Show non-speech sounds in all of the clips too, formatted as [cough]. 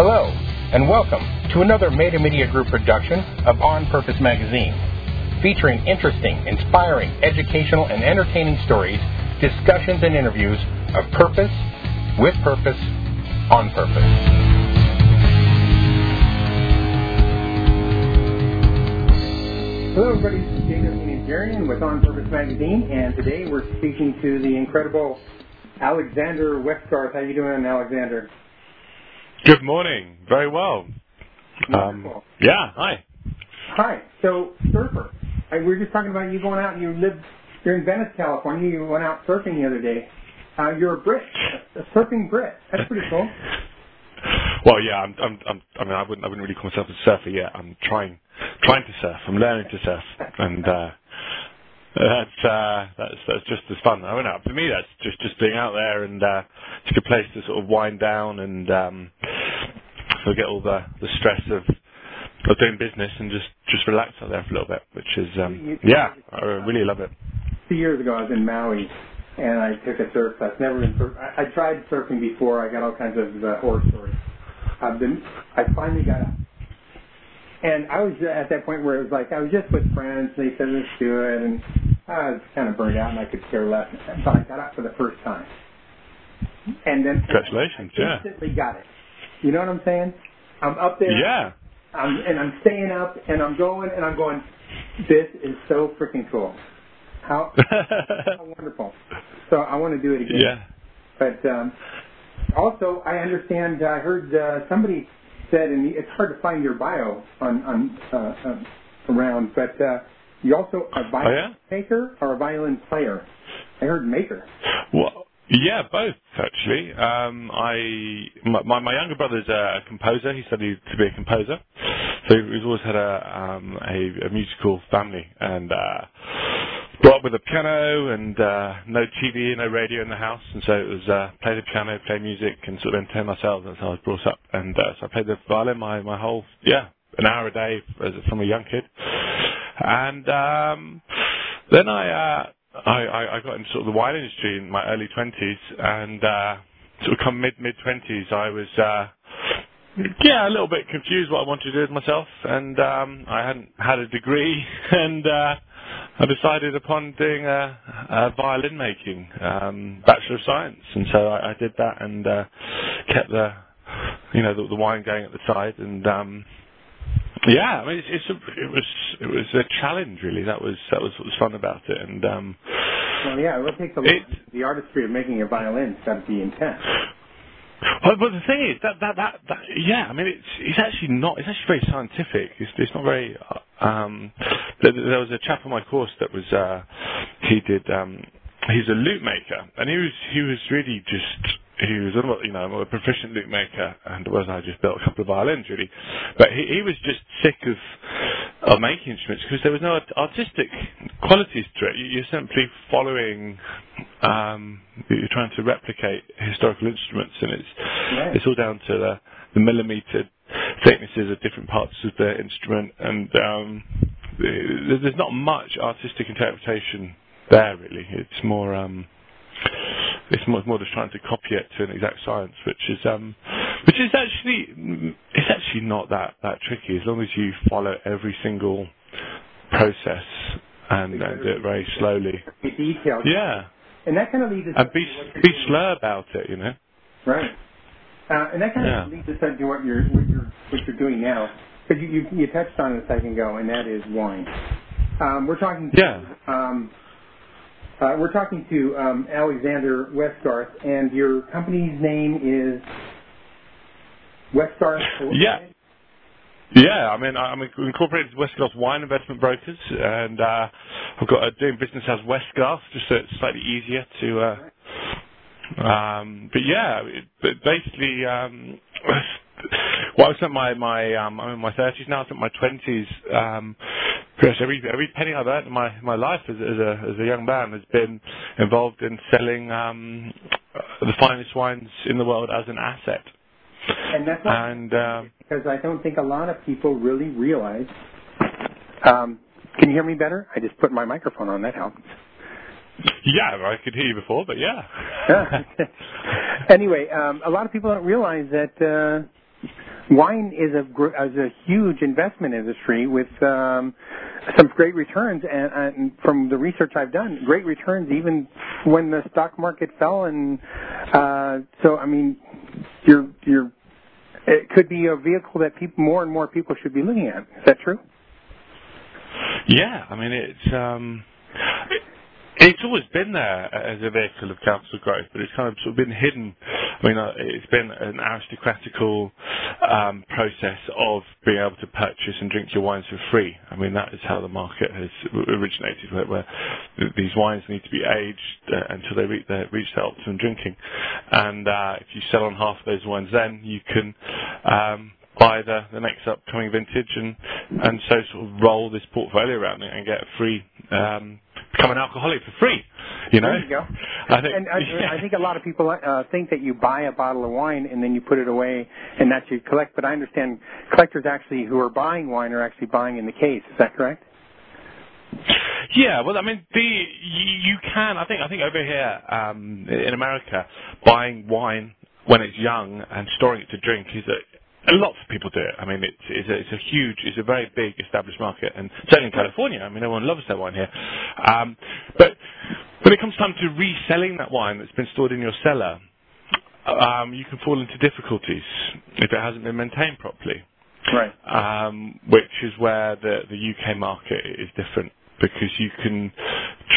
Hello, and welcome to another Meta Media Group production of On Purpose Magazine, featuring interesting, inspiring, educational, and entertaining stories, discussions, and interviews of purpose, with purpose, on purpose. Hello, everybody. This is Jacob Unitarian with On Purpose Magazine, and today we're speaking to the incredible Alexander Westgarth. How you doing, Alexander? Good morning. Very well. Um, yeah. Hi. Hi. So, surfer. I, we were just talking about you going out and you live. You're in Venice, California. You went out surfing the other day. Uh, you're a Brit, a surfing Brit. That's pretty cool. [laughs] Well, yeah. I'm. I'm. I'm I mean, I wouldn't. I wouldn't really call myself a surfer yet. I'm trying. Trying to surf. I'm learning to surf, and uh, that's uh, that's that's just as fun. I don't know. For me, that's just just being out there and uh, it's a good place to sort of wind down and um, forget all the the stress of of doing business and just just relax out there for a little bit, which is um, yeah, I really love it. Two years ago, I was in Maui, and I took a surf class. Never been surf. I, I tried surfing before. I got all kinds of uh, horror stories. I've been. I finally got up. And I was at that point where it was like I was just with friends. And they said let's do it, and I was kind of burned out, and I could care less. But I got up for the first time, and then Congratulations, I yeah. instantly got it. You know what I'm saying? I'm up there, Yeah. I'm, and I'm staying up, and I'm going, and I'm going. This is so freaking cool. How, [laughs] how wonderful. So I want to do it again. yeah. But um, also, I understand. I heard uh, somebody said, and it's hard to find your bio on on uh, um, around, but uh, you also a violin Oh, yeah? maker or a violin player. I heard maker. Well, yeah, both actually. Um, I my, my my younger brother's a composer. He studied to be a composer, so he's always had a um, a, a musical family and uh, brought up with a piano and uh, no TV, no radio in the house, and so it was uh, play the piano, play music, and sort of entertain ourselves. That's how I was brought up, and uh, so I played the violin my my whole yeah an hour a day as from a young kid, and um, then I. Uh, I, I, I got into sort of the wine industry in my early twenties, and uh, sort of come mid mid twenties, I was uh, yeah a little bit confused what I wanted to do with myself, and um, I hadn't had a degree, [laughs] and uh, I decided upon doing a, a violin making um, bachelor of science, and so I, I did that and uh, kept the you know the, the wine going at the side, and um, yeah, I mean, it's, it's a, it was it was a challenge really. That was that was what was fun about it, and um, Well, yeah, it takes a lot. It- The artistry of making a violin's got to be intense. Well, but the thing is that that that, that yeah, I mean, it's it's actually not. It's actually very scientific. It's it's not very. uh, Um, there, there was a chap on my course that was uh, he did. Um, he's a lute maker, and he was he was really just. He was, a- you know, a proficient lute maker, and was I just built a couple of violins, really. But he, he was just sick of of making instruments because there was no artistic qualities to it. You- You're simply following. Um, you're trying to replicate historical instruments, and it's Right. it's all down to the, the millimeter thicknesses of different parts of the instrument, and um, there's not much artistic interpretation there. Really, it's more. Um, it's more, more just trying to copy it to an exact science, which is um, which is actually it's actually not that that tricky as long as you follow every single process and, and do it very slowly. Detailed. Yeah, And that kind of leads us and be to be slow about it, you know. Right. Uh, and that kind Yeah. of leads us into what you're what you're what you're doing now, because you, you you touched on it a second ago, and that is wine. Um, we're talking. To, Yeah. Um, uh, we're talking to um, Alexander Westgarth, and your company's name is Westgarth. Yeah. Yeah, I mean, I'm incorporated with Westgarth Wine Investment Brokers, and uh, I've got uh, doing business as Westgarth, just so it's slightly easier to. Uh, um, but yeah, it, but basically, um, [laughs] well, I spent my my um, I'm in my 30s now. I spent my 20s. Um, much every every penny I've earned in my my life as, as a as a young man has been involved in selling um, the finest wines in the world as an asset. And that's what, And um, because I don't think a lot of people really realize. Um, can you hear me better? I just put my microphone on. That helps. Yeah, I could hear you before, but yeah. [laughs] anyway, um, a lot of people don't realize that uh, wine is a is a huge investment industry with um, some great returns, and, and from the research I've done, great returns even when the stock market fell. And uh, so, I mean, you're you're it could be a vehicle that people more and more people should be looking at. Is that true? Yeah, I mean it's um, it's always been there as a vehicle of capital growth, but it's kind of sort of been hidden. I mean, uh, it's been an aristocratical um, process of being able to purchase and drink your wines for free. I mean, that is how the market has originated, where, where these wines need to be aged uh, until they reach their, reach their optimum drinking. And uh, if you sell on half of those wines, then you can um, buy the, the next upcoming vintage and and so sort of roll this portfolio around and get a free um, become an alcoholic for free. You know. There you go. I think, and I, yeah. [laughs] I think a lot of people uh, think that you buy a bottle of wine and then you put it away and that you collect. But I understand collectors actually who are buying wine are actually buying in the case. Is that correct? Yeah, well, I mean, the you can. I think I think over here um, in America, buying wine when it's young and storing it to drink is a lots of people do it. I mean, it's, it's, a, it's a huge, it's a very big established market, and certainly in California, I mean, everyone loves their wine here. Um, but when it comes time to reselling that wine that's been stored in your cellar, um, you can fall into difficulties if it hasn't been maintained properly. Right. Um, which is where the, the UK market is different because you can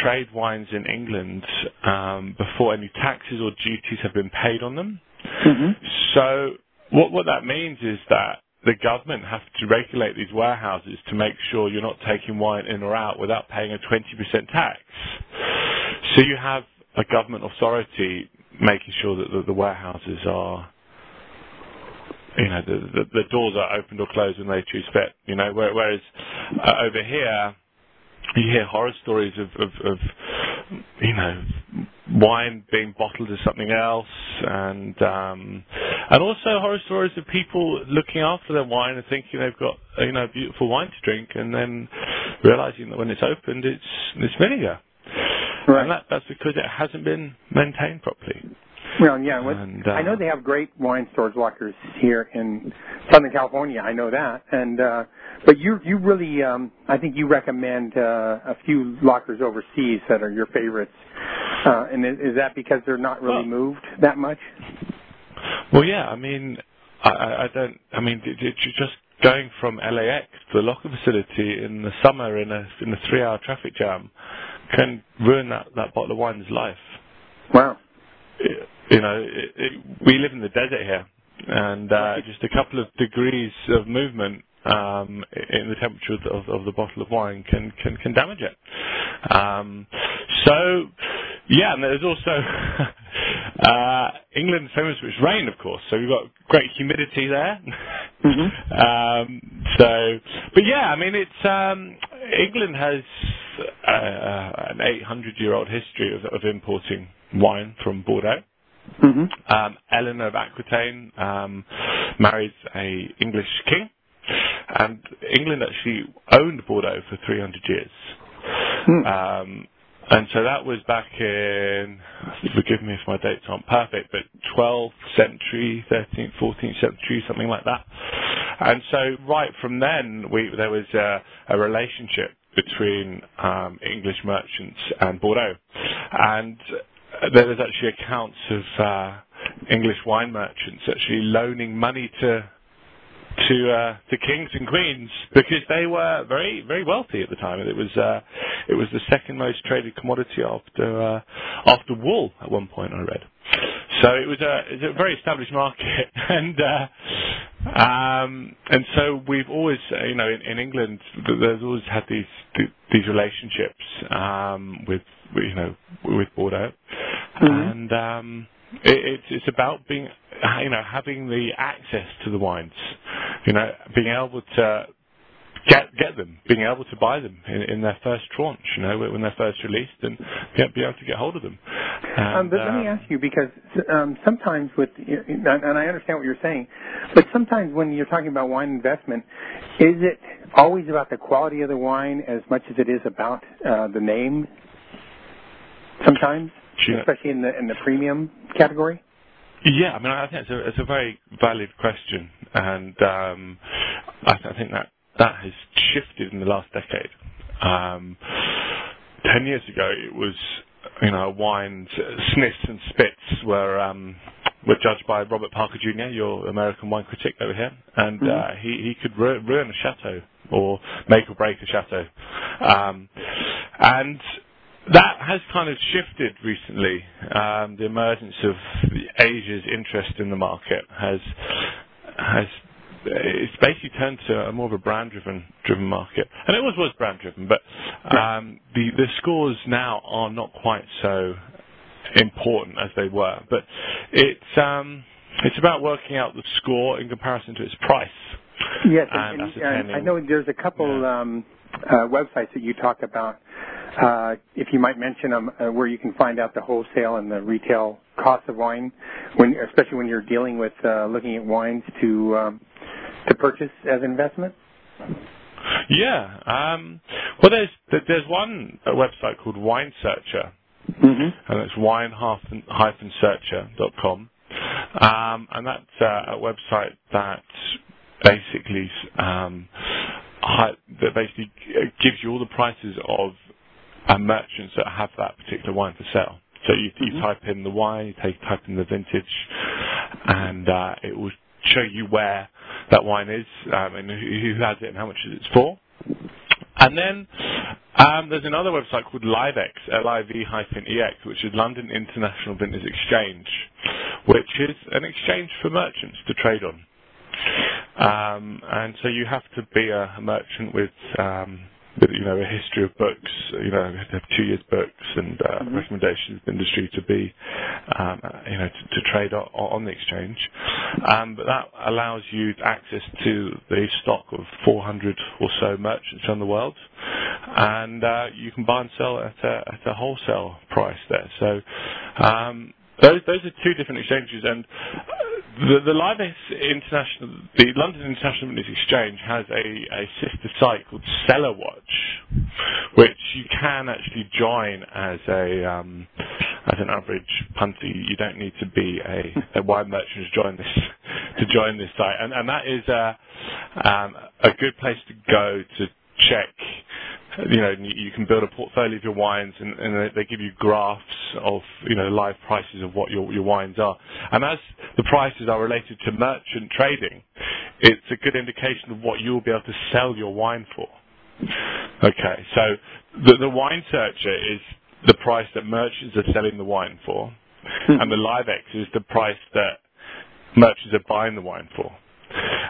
trade wines in England um, before any taxes or duties have been paid on them. Mm-hmm. So what, what that means is that the government have to regulate these warehouses to make sure you're not taking wine in or out without paying a 20% tax. So you have a government authority making sure that the, the warehouses are, you know, the, the, the, doors are opened or closed when they choose fit. You know, whereas uh, over here, you hear horror stories of, of, of you know, wine being bottled as something else, and um, and also horror stories of people looking after their wine and thinking they've got you know beautiful wine to drink, and then realizing that when it's opened, it's it's vinegar. Right. And that, that's because it hasn't been maintained properly. Well, yeah. and, uh, I know they have great wine storage lockers here in Southern California. I know that, and uh, but you you really um, I think you recommend uh, a few lockers overseas that are your favorites. Uh, and is, is that because they're not really well, moved that much? Well, yeah. I mean, I, I don't. I mean, did, did you just going from LAX to the locker facility in the summer in a in a three-hour traffic jam can ruin that that bottle of wine's life. Wow you know, it, it, we live in the desert here, and uh, just a couple of degrees of movement um, in the temperature of, of, the bottle of wine can can, can damage it. Um, so, yeah, and there's also [laughs] uh, England's famous for its rain, of course. So we've got great humidity there. Mm-hmm. [laughs] um, so, but yeah, I mean, it's um, England has uh, an 800-year-old history of, of importing wine from Bordeaux. Mm-hmm. Um, Eleanor of Aquitaine um, marries a English king, and England actually owned Bordeaux for 300 years. Mm. Um, and so that was back in, forgive me if my dates aren't perfect, but 12th century, 13th, 14th century, something like that. And so right from then, we, there was a, a relationship between um, English merchants and Bordeaux. And there was actually accounts of uh, English wine merchants actually loaning money to to uh, kings and queens because they were very very wealthy at the time. It was uh, it was the second most traded commodity after uh, after wool at one point. I read. So it was a, it was a very established market, [laughs] and uh, um, and so we've always, uh, you know, in, in England, there's always had these these relationships um, with you know with Bordeaux, mm-hmm. and um, it, it's it's about being you know having the access to the wines, you know, being able to get get them, being able to buy them in, in their first tranche, you know, when they're first released, and get, be able to get hold of them. And, um, but let me ask you because um, sometimes with and I understand what you're saying, but sometimes when you're talking about wine investment, is it always about the quality of the wine as much as it is about uh, the name? Sometimes, sure. especially in the in the premium category. Yeah, I mean, I think it's a, it's a very valid question. and um, I, th- I think that that has shifted in the last decade. Um, ten years ago, it was you know wines, sniffs and spits were um, were judged by Robert Parker Jr., your American wine critic over here, and uh, Mhm. he he could ru- ruin a chateau or make or break a chateau, um, and that has kind of shifted recently. Um, the emergence of Asia's interest in the market has has it's basically turned to a more of a brand driven driven market, and it always was brand driven, but um, the the scores now are not quite so important as they were. But it's um, it's about working out the score in comparison to its price. Yes, and and, and, I know there's a couple Yeah. um, websites that you talk about. Uh, if you might mention them, uh, where you can find out the wholesale and the retail cost of wine, when especially when you're dealing with uh, looking at wines to um, to purchase as an investment. Yeah. Um, well, there's there's one uh, website called Wine Searcher, Mm-hmm. and it's wine-searcher.com. Um, and that's uh, a website that basically um, hi- that basically gives you all the prices of uh, merchants that have that particular wine for sale. So you, you Mhm. type in the wine, you take, type in the vintage, and uh, it will show you where that wine is um, and who, who has it and how much it's for. And then um, there's another website called LiveX, L-I-V-E-X, which is London International Vintners Exchange, which is an exchange for merchants to trade on. Um, and so you have to be a, merchant with, um, with, you know, a history of books, you know, you have to have two years books and uh, Mhm. recommendations in the industry to be, um, uh, you know, to, to trade on, on the exchange. Um, but that allows you access to the stock of 400 or so merchants around the world, and uh, you can buy and sell at a, at a wholesale price there. So um, those those are two different exchanges, and the, the International, the London International Business Exchange has a, a sister site called Cellar Watch, which you can actually join as a um, as an average punter. You don't need to be a, a wine merchant to join this to join this site, and and that is a um, a good place to go to check you know, you you can build a portfolio of your wines, and, and they- they give you graphs of, you know, live prices of what your, your wines are. And as the prices are related to merchant trading, it's a good indication of what you'll be able to sell your wine for. Okay, so the, the wine searcher is the price that merchants are selling the wine for, hmm. and the LiveX is the price that merchants are buying the wine for.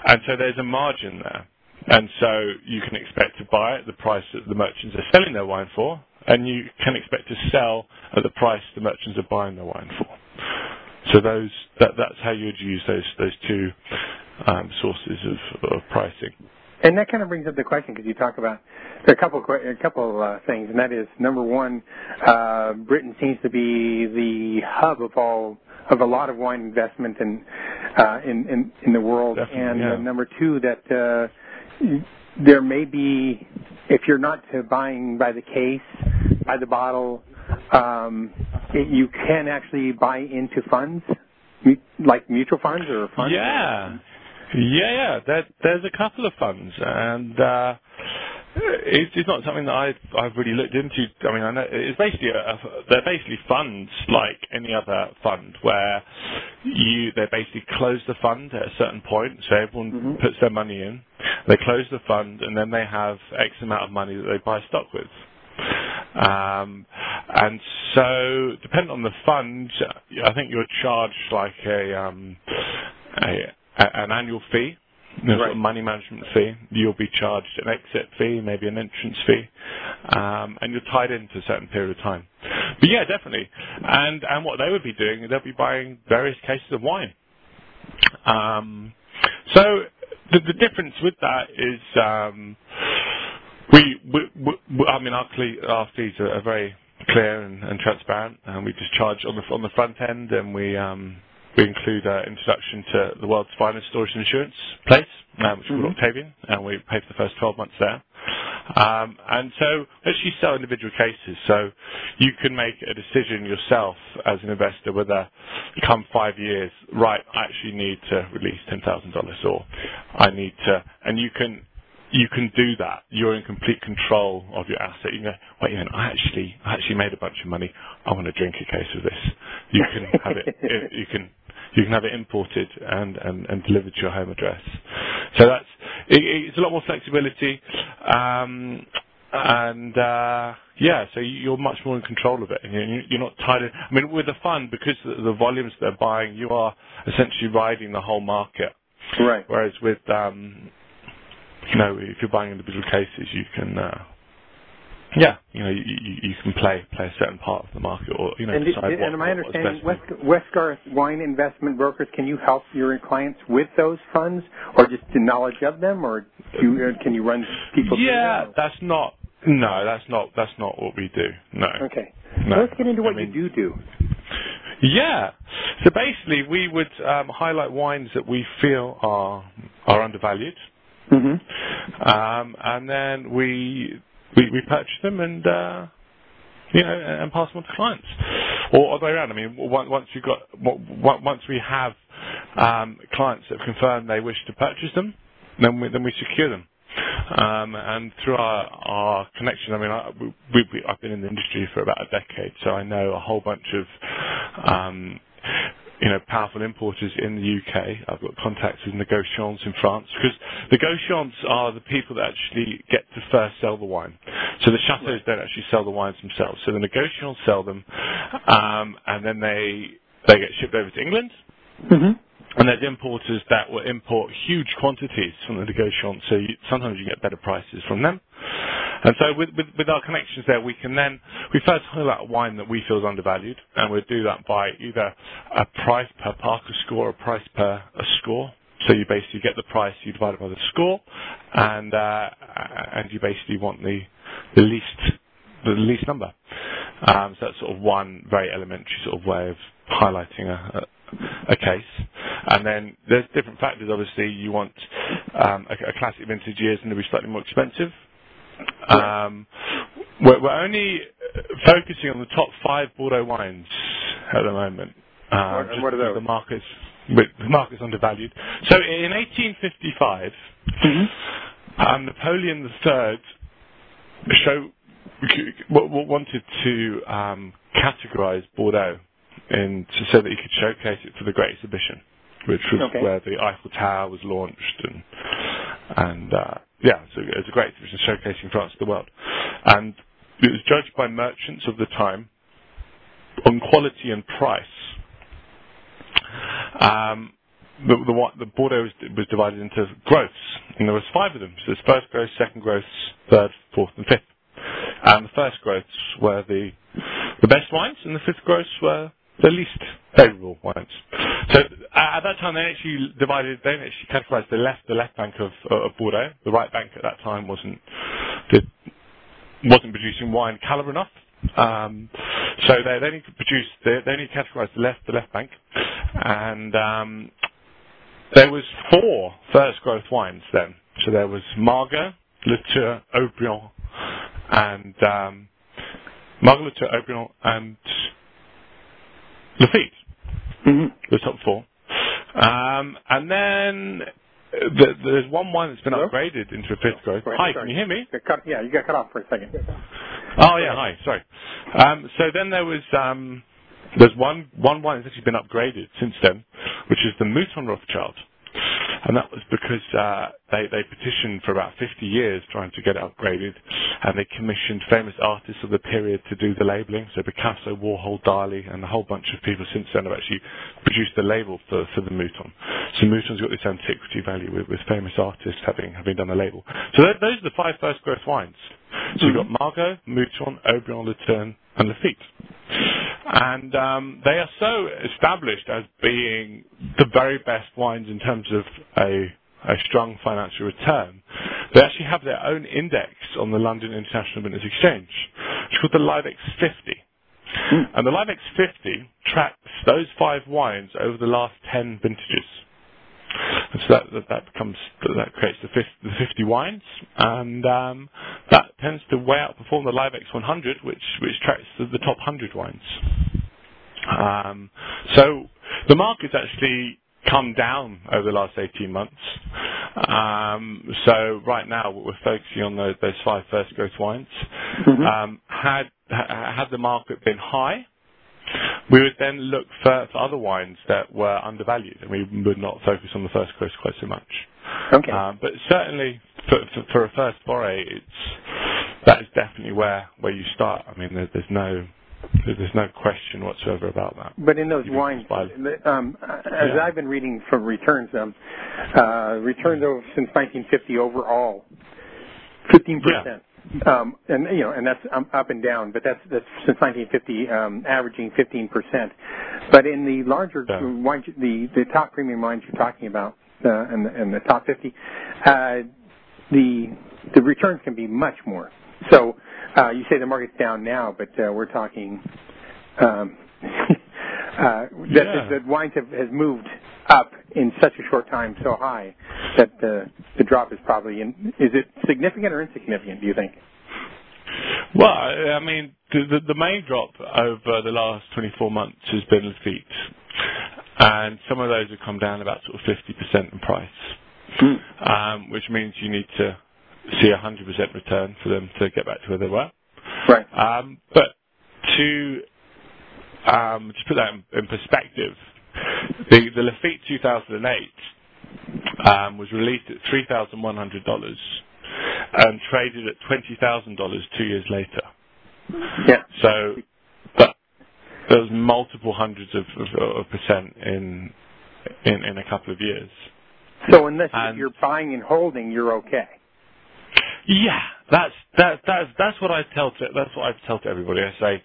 And so there's a margin there. And so you can expect to buy at the price that the merchants are selling their wine for, and you can expect to sell at the price the merchants are buying their wine for. So those that, that's how you'd use those those two um, sources of, of pricing. And that kind of brings up the question because you talk about there are a couple of a couple uh, things, and that is number one, uh, Britain seems to be the hub of all of a lot of wine investment in uh, in, in in the world, Definitely, and yeah. uh, number two that uh, there may be if you're not buying by the case, by the bottle, um, it, you can actually buy into funds, like mutual funds or funds. Yeah, yeah, yeah. There, there's a couple of funds, and uh, it's, it's not something that I've I've really looked into. I mean, I know it's basically a, they're basically funds like any other fund where you they basically close the fund at a certain point, so everyone Mhm. puts their money in. They close the fund, and then they have X amount of money that they buy stock with. Um, and so, depending on the fund, I think you're charged like a, um, a an annual fee, you know, sort of Right. money management fee. You'll be charged an exit fee, maybe an entrance fee, um, and you're tied in for a certain period of time. But yeah, definitely. And and what they would be doing, they'll be buying various cases of wine. Um, so the, the difference with that is. Um, we, we, we, I mean, our, cle- our fees are, are very clear and, and transparent, and we just charge on the on the front end, and we um, we include uh, introduction to the world's finest storage and insurance place, um, which is called Mhm. Octavian, and we pay for the first 12 months there. Um, and so you sell individual cases, so you can make a decision yourself as an investor whether come five years, right, I actually need to release $10,000 or I need to, and you can you can do that. You're in complete control of your asset. You know, wait a minute, I actually, I actually made a bunch of money. I want to drink a case of this. You can have it. [laughs] You can you can have it imported and, and, and delivered to your home address. So that's it, it's a lot more flexibility, um, and uh, yeah, so you're much more in control of it, and you're not tied. In, I mean, with the fund because the volumes they're buying, you are essentially riding the whole market. Right. Whereas with um, you know, if you're buying individual cases, you can, uh, yeah, you know, you, you, you, can play play a certain part of the market, or you know, and, decide did, what, and am I understanding West, Westgarth Wine Investment Brokers? Can you help your clients with those funds, or just the knowledge of them, or you, can you run people? Yeah, that's not. No, that's not. That's not what we do. No. Okay. No. Let's get into what I mean, you do do. Yeah. So basically, we would um, highlight wines that we feel are are undervalued. Mm-hmm. Um, and then we, we we purchase them and uh, you know and pass them on to clients, or other way around. I mean, once you've got once we have um, clients that have confirmed they wish to purchase them, then we then we secure them. Um, and through our, our connection, I mean, I, we, we, I've been in the industry for about a decade, so I know a whole bunch of um, you know, powerful importers in the UK. I've got contacts with negociants in France because negociants are the people that actually get to first sell the wine. So the chateaus don't actually sell the wines themselves. So the negociants sell them, um, and then they they get shipped over to England. Mm-hmm. And there's importers that will import huge quantities from the negociants, so you, sometimes you get better prices from them. And so with, with, with, our connections there, we can then, we first highlight a wine that we feel is undervalued, and we'll do that by either a price per Parker score or a price per a score. So you basically get the price, you divide it by the score, and uh, and you basically want the the least the least number. Um, so that's sort of one very elementary sort of way of highlighting a, a a case. And then there's different factors. Obviously, you want um, a, a, classic vintage year is going to be slightly more expensive. Um, we're, we're, only focusing on the top five Bordeaux wines at the moment. Um, and what are those? The market's, the market's undervalued. So in 1855, mm-hmm. um, Napoleon III show, wanted to um, categorize Bordeaux in, so that he could showcase it for the Great Exhibition, which was okay. where the Eiffel Tower was launched and and uh, yeah, so it was a great exhibition showcasing France to the world. And it was judged by merchants of the time on quality and price. Um, the, the, the Bordeaux was, was, divided into growths, and there was five of them. So there's first growth, second growth, third, fourth, and fifth. And the first growths were the the best wines, and the fifth growths were the least favourable wines. So at that time, they actually divided, they actually categorised the left, the left bank of, of Bordeaux. The right bank at that time wasn't did, wasn't producing wine calibre enough. Um, so they, they need to produce, they, they need to categorise the left, the left bank, and um, there was four first growth wines then. So there was Margaux, Latour, Haut-Brion, and um, Margaux, Latour, Haut-Brion, and Lafite, mm-hmm. the top four. Um, and then the, there's one wine that's been Hello? upgraded into a fifth growth. Hi, sorry. can you hear me? Cut, yeah, you got cut off for a second. Oh yeah, hi. Sorry. Um, so then there was um, there's one one wine that's actually been upgraded since then, which is the Mouton Rothschild. And that was because uh, they, they petitioned for about 50 years trying to get it upgraded, and they commissioned famous artists of the period to do the labeling. So Picasso, Warhol, Dali, and a whole bunch of people since then have actually produced the label for, for the Mouton. So Mouton's got this antiquity value with, with famous artists having having done the label. So th- those are the five first growth wines. So you've got Margaux, Mouton, Haut-Brion, Latour, and Lafite. And um, they are so established as being the very best wines in terms of a, a strong financial return. They actually have their own index on the London International Vintners Exchange. It's called the Livex 50. And the Livex 50 tracks those five wines over the last 10 vintages. And so that, that, that becomes that creates the 50, the 50 wines, and um, that tends to way outperform the Live-X 100, which which tracks the, the top 100 wines. Um, so the market's actually come down over the last 18 months. Um, so right now we're focusing on those, those five first growth wines. Mhm. Um, had ha- had the market been high, we would then look for, for other wines that were undervalued, and we would not focus on the first growth quite so much. Okay. Um, but certainly for, for, for a first foray, it's that is definitely where where you start. I mean, there, there's no there's no question whatsoever about that. But in those can wines, um, as Yeah. I've been reading from returns, um, uh, returns over since 1950 overall, 15 percent. Um, and you know, and that's um, up and down, but that's that's since 1950, um, averaging 15 percent. But in the larger Yeah. wines, the the top premium wines you're talking about, uh, and, the, and the top 50, uh, the the returns can be much more. So uh, you say the market's down now, but uh, we're talking um, [laughs] uh, that, Yeah. that wines have has moved up in such a short time so high that the the drop is probably in, is it significant or insignificant? Do you think? Well, I mean, the, the, main drop over the last 24 months has been Lafite, and some of those have come down about sort of 50% in price, um, which means you need to see a 100% return for them to get back to where they were. Right. Um, but to um, to put that in, in perspective, the, the Lafite 2008 um, was released at three thousand one hundred dollars and traded at twenty thousand dollars two years later. Yeah. So that, there was multiple hundreds of, of, of percent in, in in a couple of years. So unless And- you're buying and holding, you're okay. Yeah, that's that that's that's what I tell to that's what I tell to everybody. I say,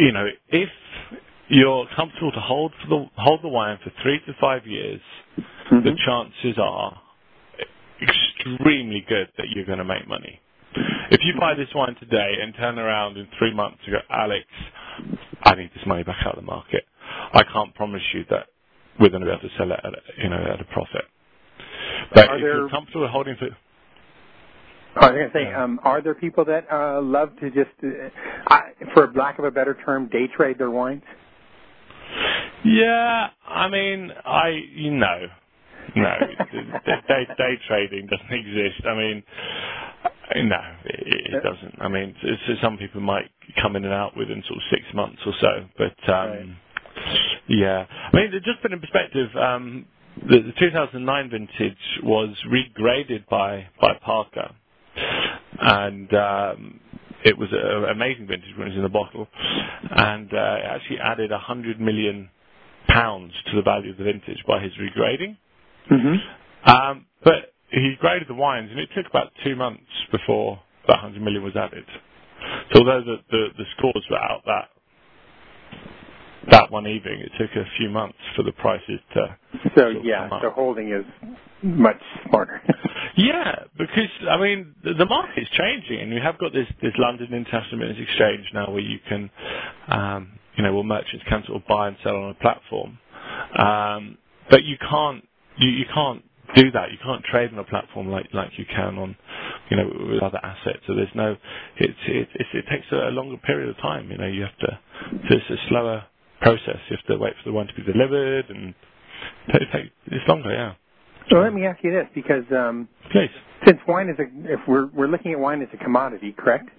you know, if you're comfortable to hold for the hold the wine for three to five years, the Mhm. chances are extremely good that you're going to make money. If you buy this wine today and turn around in three months and go, Alex, I need this money back out of the market, I can't promise you that we're going to be able to sell it at a, you know at a profit. But Are if there- you're comfortable holding for I was going to say, um, are there people that uh, love to just, uh, I, for lack of a better term, day trade their wines? Yeah, I mean, I you know, no, [laughs] day, day trading doesn't exist. I mean, no, it, it doesn't. I mean, it's, it's- some people might come in and out within sort of six months or so, but um, yeah, I mean, just put in perspective, um, the, the 2009 vintage was regraded by by Parker, and um, it was an amazing vintage when it was in the bottle, and uh, it actually added 100 million pounds to the value of the vintage by his regrading. Mm-hmm. Um, but he graded the wines, and it took about two months before that 100 million was added. So although the, the, the scores were out that that one evening, it took a few months for the prices to. So yeah, so holding is much smarter. [laughs] [laughs] Yeah, because I mean the, the is changing, and we have got this this London International Vintners Exchange now, where you can, um, you know, where merchants can sort of buy and sell on a platform, um, but you can't you, you can't do that. You can't trade on a platform like like you can on, you know, with other assets. So there's no, it's it it, it takes a longer period of time. You know, you have to, so it's a slower process. You have to wait for the wine to be delivered, and it take, it's longer. Yeah, so let me ask you this, because um, please. since wine is a, if we're we're looking at wine as a commodity, correct?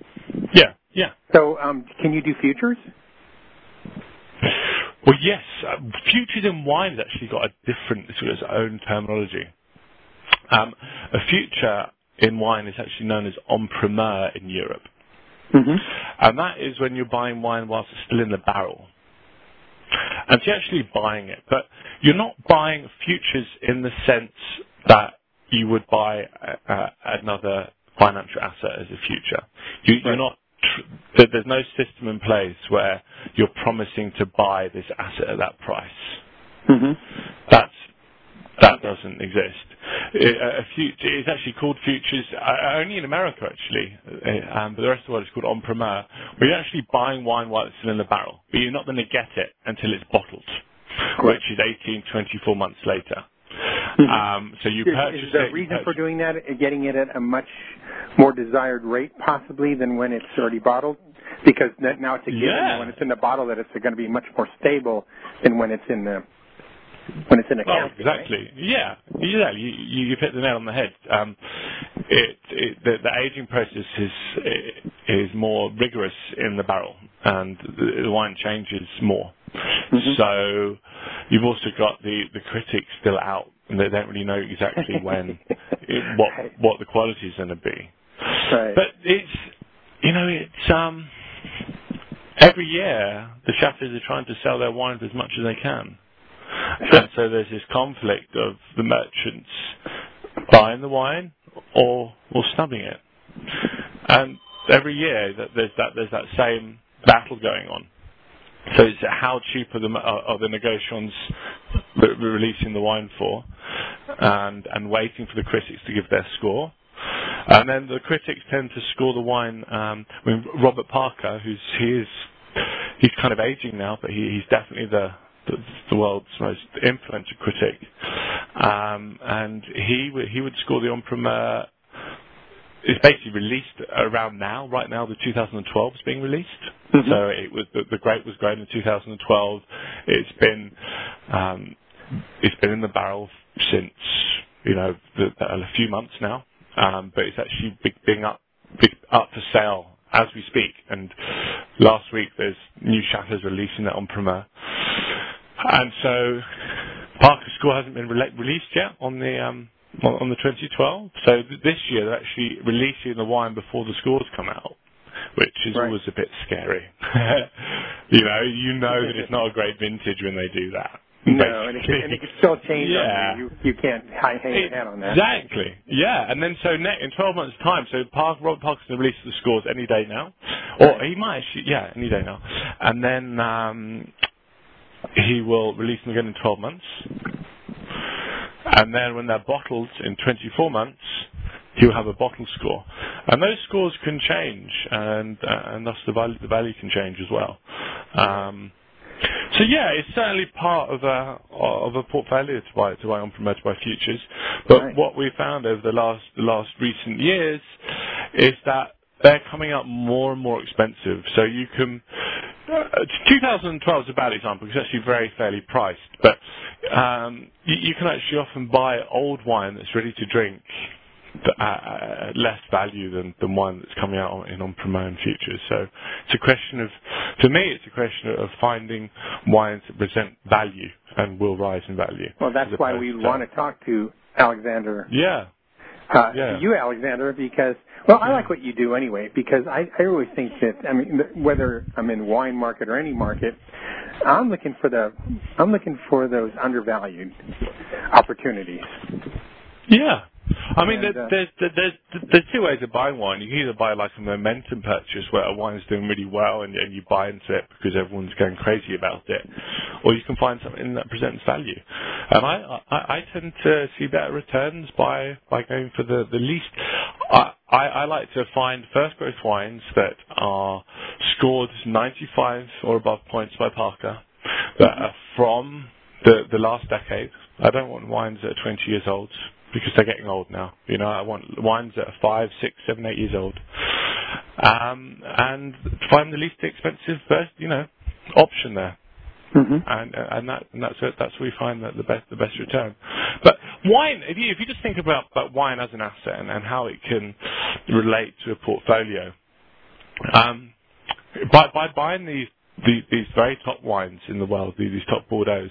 Yeah, yeah. So um, can you do futures? Well, yes. Uh, futures in wine has actually got a different sort of its own terminology. Um, a future in wine is actually known as en primeur in Europe. Mm-hmm. And that is when you're buying wine whilst it's still in the barrel. And so you're actually buying it. But you're not buying futures in the sense that you would buy uh, uh, another financial asset as a future. You, You're Right. not. Tr- there's no system in place where you're promising to buy this asset at that price. Mm-hmm. That's that doesn't exist. It, a fut- it's actually called futures uh, only in America actually, uh, um, but the rest of the world is called. Where you're actually buying wine while it's still in the barrel, but you're not going to get it until it's bottled, which is 18, 24 months later. Um, so you is, purchase is the reason for doing that getting it at a much more desired rate, possibly than when it's already bottled? Because now it's a given Yeah. when it's in the bottle that it's going to be much more stable than when it's in the when it's in a Well, right? exactly. Yeah, exactly. You, you, you've hit the nail on the head. Um, it, it, the, the aging process is is more rigorous in the barrel, and the, the wine changes more. Mhm. So you've also got the, the critics still out, and they don't really know exactly when [laughs] it, what what the quality is going to be. Right. But it's you know it's um every year the chateaus are trying to sell their wines as much as they can. And so there's this conflict of the merchants buying the wine or or snubbing it. And every year that there's that there's that same battle going on. So it's how cheap are the are the negotiants re- releasing the wine for, and and waiting for the critics to give their score. And then the critics tend to score the wine. Um, I mean, Robert Parker, who's he is he's kind of aging now, but he, he's definitely the, the the world's most influential critic. Um, and he he would score the en primeur. It's basically released around now. Right now, the 2012 is being released. Mhm. So it was the, the grape was grown in 2012. It's been um, it's been in the barrel since you know the, the, a few months now, um, but it's actually big, being up big, up for sale as we speak. And last week there's new chateaus releasing that en primeur, and so Parker score hasn't been rela- released yet on the um, on, on the 2012. So th- this year they're actually releasing the wine before the scores come out. Which is Right. always a bit scary. [laughs] you know, you know that it's not a great vintage when they do that. no, and it, can, and it can still change. Yeah. You. you you can't hang your hat on that. Exactly. Yeah, and then so ne- in 12 months' time, so Park, Robert Parker's going to release the scores any day now, or he might actually, yeah, any day now, and then um, he will release them again in 12 months, and then when they're bottled in 24 months, he'll have a bottle score, and those scores can change, and uh, and thus the value the value can change as well. Um, so yeah, it's certainly part of a of a portfolio to buy to buy on promoted by futures. But Right. what we found over the last the last recent years is that they're coming up more and more expensive. So you can. Uh, 2012 is a bad example because it's actually very fairly priced, but um, you, you can actually often buy old wine that's ready to drink uh, uh, less value than, than wine that's coming out on, in en primeur and futures. So it's a question of, to me, it's a question of finding wines that present value and will rise in value. Well, that's why we want to talk to Alexander Yeah, [laughs] uh, Yeah. you, Alexander, because well, I like what you do anyway. Because I, I always think that I mean, whether I'm in wine market or any market, I'm looking for the I'm looking for those undervalued opportunities. yeah. I mean, And, there, uh, there's, there's there's two ways of buying wine. You can either buy like a momentum purchase where a wine is doing really well and, and you buy into it because everyone's going crazy about it, or you can find something that presents value. And I I, I tend to see better returns by by going for the the least. I, I, I like to find first growth wines that are scored 95 or above points by Parker that are from the the last decade. I don't want wines that are 20 years old because they're getting old now. You know, I want wines that are five, six, seven, eight years old. Um, and find the least expensive, first, you know, option there. Mm-hmm. And uh, and that and that's it. That's where we find that the best the best return. But wine, if you if you just think about, about wine as an asset and, and how it can relate to a portfolio, um, by by buying these these, these very top wines in the world, these, these top Bordeaux,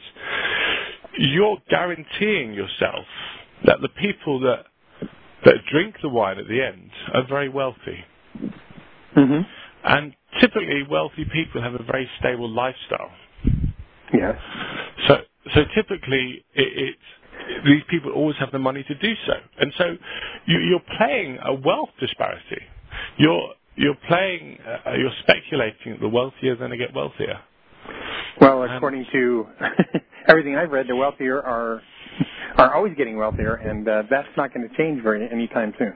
you're guaranteeing yourself that the people that that drink the wine at the end are very wealthy. Mm-hmm. And typically, wealthy people have a very stable lifestyle. Yes. So, so typically, it, it's these people always have the money to do so, and so you, you're playing a wealth disparity. You're you're playing, uh, you're speculating that the wealthier are going to get wealthier. Well, Um, according to [laughs] everything I've read, the wealthier are are always getting wealthier, and uh, that's not going to change very anytime soon.